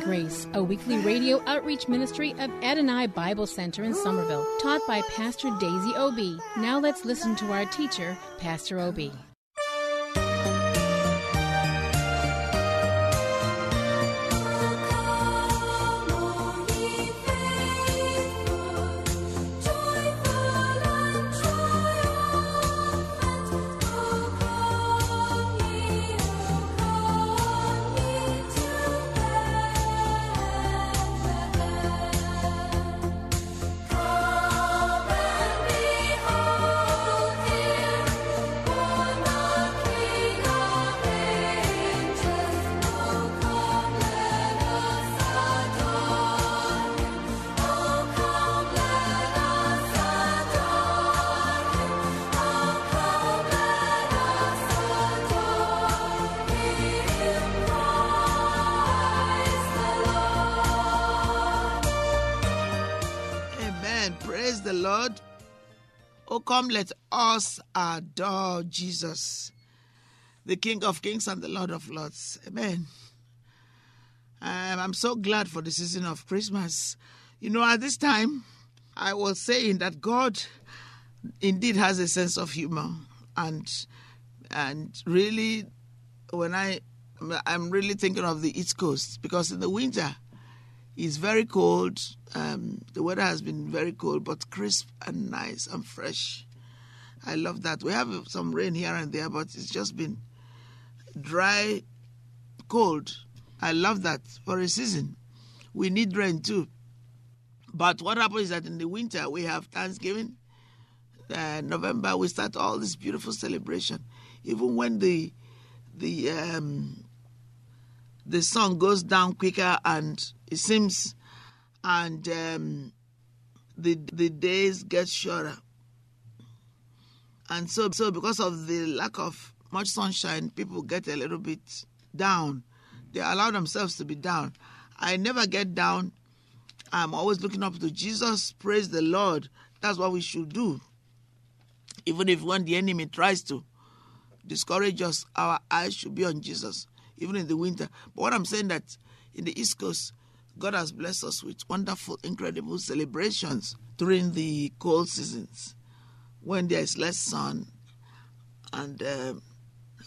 Grace, a weekly radio outreach ministry of Adonai Bible Center in Somerville, taught by Pastor Daisy Obi. Now let's listen to our teacher, Pastor Obi. Praise the Lord. Oh, come, let us adore Jesus, the King of Kings and the Lord of Lords. Amen. Um, I'm so glad for the season of Christmas. You know, at this time, I was saying that God indeed has a sense of humor, and and really, when I I'm really thinking of the East Coast because in the winter it's very cold. Um, the weather has been very cold, but crisp and nice and fresh. I love that. We have some rain here and there, but it's just been dry, cold. I love that for a season. We need rain too. But what happens is that in the winter we have Thanksgiving. Uh, November we start all this beautiful celebration. Even when the the um, the sun goes down quicker and it seems and um, the the days get shorter. And so so because of the lack of much sunshine people get a little bit down. They allow themselves to be down. I never get down. I'm always looking up to jesus. Praise the lord. That's what we should do. Even if when the enemy tries to discourage us our eyes should be on jesus even in the winter. But what I'm saying that in the East Coast, God has blessed us with wonderful, incredible celebrations during the cold seasons when there is less sun, and um,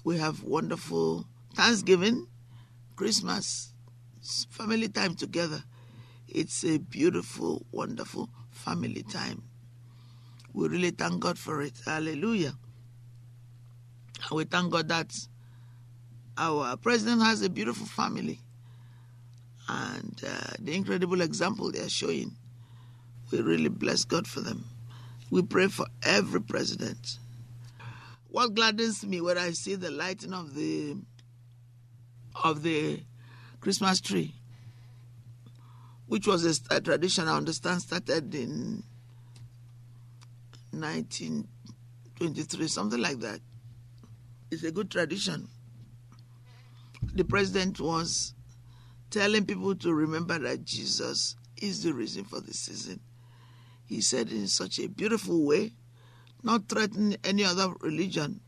we have wonderful Thanksgiving, Christmas, family time together. It's a beautiful, wonderful family time. We really thank God for it. Hallelujah. And we thank God that our president has a beautiful family. And uh, the incredible example they are showing we really bless god for them. We pray for every president. What gladdens me when i see the lighting of the of the christmas tree which was a, a tradition i understand started in 1923 something like that. It's a good tradition the president was telling people to remember that Jesus is the reason for the season. He said in such a beautiful way, not threatening any other religion,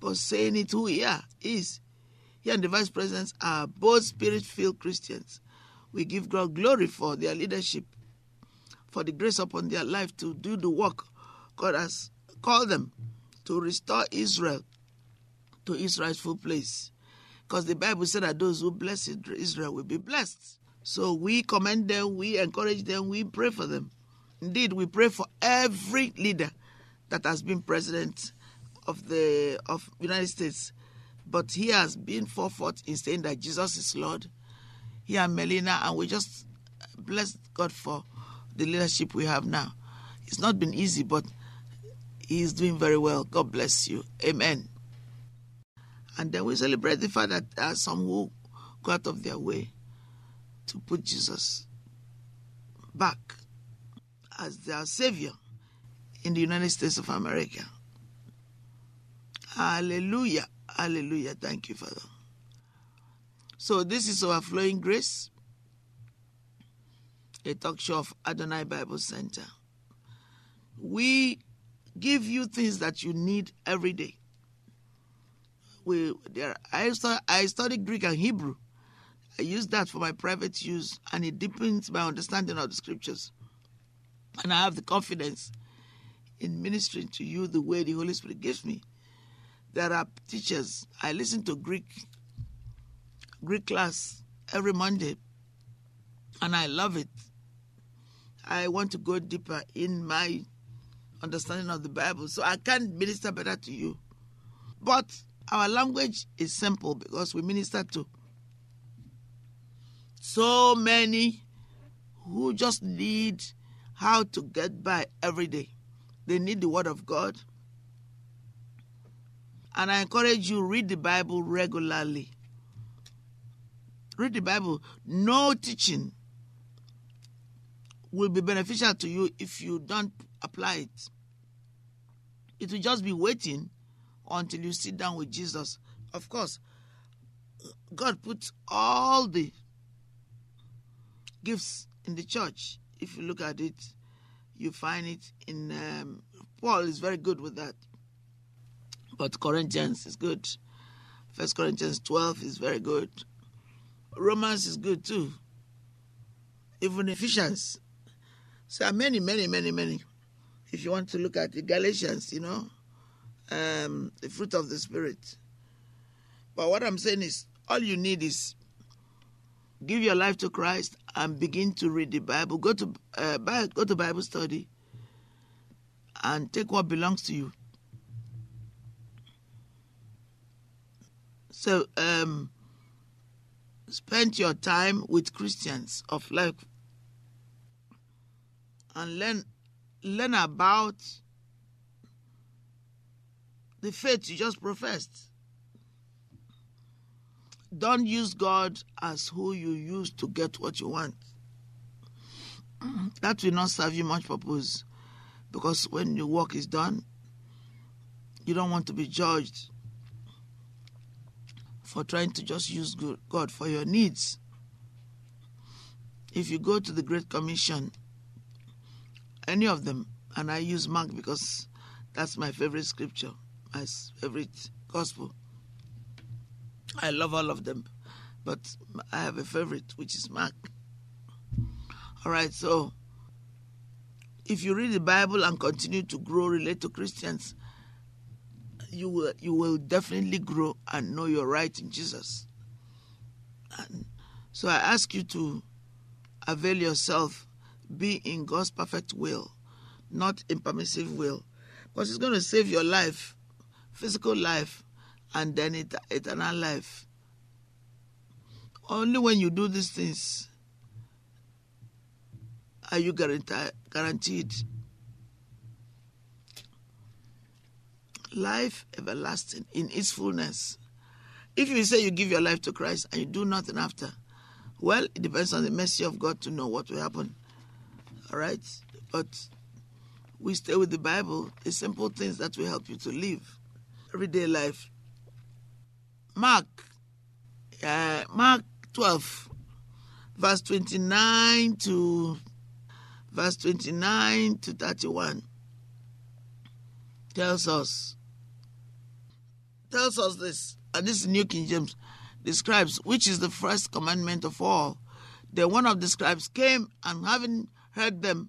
but saying it who he is. He and the vice presidents are both spirit filled Christians. We give God glory for their leadership, for the grace upon their life to do the work God has called them to restore Israel to Israel's full place because the Bible said that those who bless Israel will be blessed. So we commend them, we encourage them, we pray for them. Indeed, we pray for every leader that has been president of the of United States, but he has been forethought in saying that Jesus is Lord. here and Melania, and we just bless God for the leadership we have now. It's not been easy, but he is doing very well. God bless you. Amen. And then we celebrate the fact that there are some who go out of their way to put Jesus back as their savior in the United States of America. Hallelujah. Hallelujah. Thank you, Father. So, this is our flowing grace, a talk show of Adonai Bible Center. We give you things that you need every day. We there I study, I Greek and Hebrew. I use that for my private use and it deepens my understanding of the scriptures. And I have the confidence in ministering to you the way the Holy Spirit gives me. There are teachers. I listen to Greek Greek class every Monday and I love it. I want to go deeper in my understanding of the Bible. So I can't minister better to you. But our language is simple because we minister to so many who just need how to get by every day. They need the Word of God. And I encourage you read the Bible regularly. Read the Bible. No teaching will be beneficial to you if you don't apply it. It will just be waiting until you sit down with Jesus. Of course, God puts all the gifts in the church. If you look at it, you find it in um, Paul is very good with that. But Corinthians is good. First Corinthians 12 is very good. Romans is good too. Even Ephesians. So many, many, many, many. If you want to look at the Galatians, you know, um, the fruit of the Spirit. But what I'm saying is, all you need is give your life to Christ and begin to read the Bible. Go to uh, go to Bible study and take what belongs to you. So, um, spend your time with Christians of life and learn learn about the faith you just professed. Don't use God as who you use to get what you want. That will not serve you much purpose because when your work is done, you don't want to be judged for trying to just use God for your needs. If you go to the Great Commission, any of them, and I use Mark because that's my favorite scripture, my favorite gospel. I love all of them, but I have a favorite, which is Mark. All right, so if you read the Bible and continue to grow, relate to Christians, you will you will definitely grow and know your right in Jesus. And so I ask you to avail yourself, be in God's perfect will, not impermissive will, because it's going to save your life, physical life, and then it, eternal life. Only when you do these things are you guaranteed life everlasting in its fullness. If you say you give your life to Christ and you do nothing after, well, it depends on the mercy of God to know what will happen. All right? But we stay with the Bible, the simple things that will help you to live everyday life. Mark, uh, Mark 12, verse 29 to verse 29 to 31 tells us tells us this and this is new king james describes which is the first commandment of all then one of the scribes came and having heard them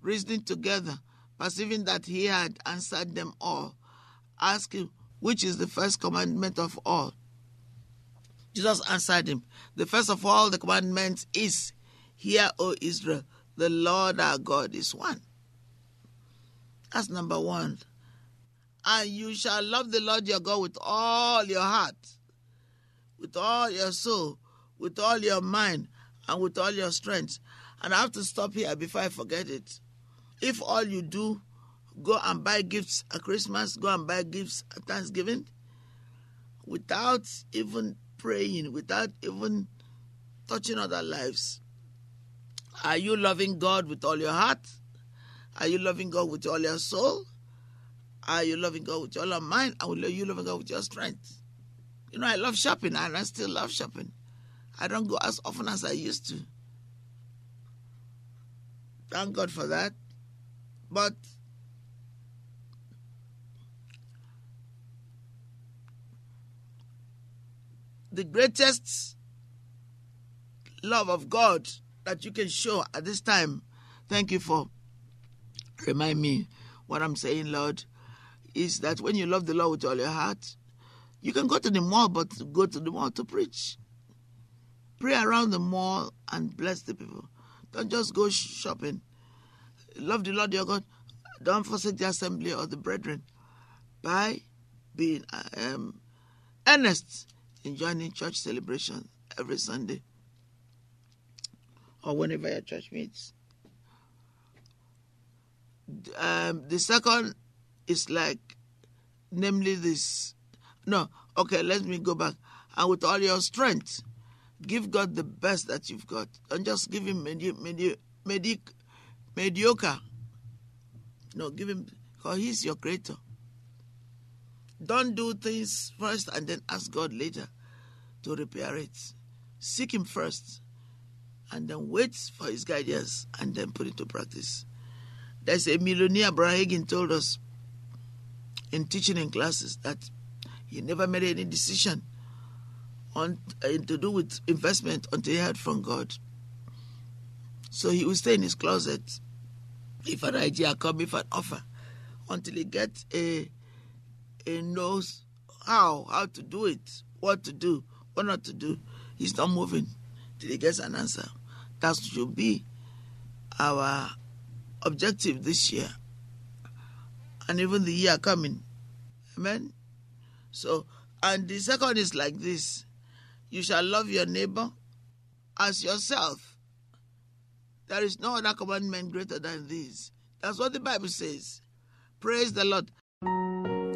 reasoning together perceiving that he had answered them all asked him which is the first commandment of all jesus answered him the first of all the commandments is hear o israel the Lord our God is one. That's number one. And you shall love the Lord your God with all your heart, with all your soul, with all your mind and with all your strength. And I have to stop here before I forget it. If all you do, go and buy gifts at Christmas, go and buy gifts at Thanksgiving, without even praying, without even touching other lives, are you loving God with all your heart? Are you loving God with all your soul? Are you loving God with all your mind? Are you loving God with your strength? You know, I love shopping and I still love shopping. I don't go as often as I used to. Thank God for that. But the greatest love of God that you can show at this time, thank you for remind me what I'm saying, Lord, is that when you love the Lord with all your heart, you can go to the mall, but go to the mall to preach. Pray around the mall and bless the people. Don't just go shopping. Love the Lord your God. Don't forsake the assembly of the brethren by being um, earnest in joining church celebration every Sunday or whenever your church meets. Um, the second is like, namely, this. No, okay, let me go back. And with all your strength, give God the best that you've got. Don't just give Him medi- medi- medi- mediocre. No, give Him, because He's your creator. Don't do things first and then ask God later to repair it. Seek Him first and then wait for His guidance and then put it to practice. There's a millionaire, Brian told us in teaching in classes that he never made any decision on uh, to do with investment until he heard from God. So he will stay in his closet if an idea come, if an offer, until he gets a he knows how how to do it, what to do, what not to do. He's not moving till he gets an answer. That should be our objective this year and even the year coming. Amen. So, and the second is like this you shall love your neighbor as yourself. There is no other commandment greater than this. That's what the Bible says. Praise the Lord.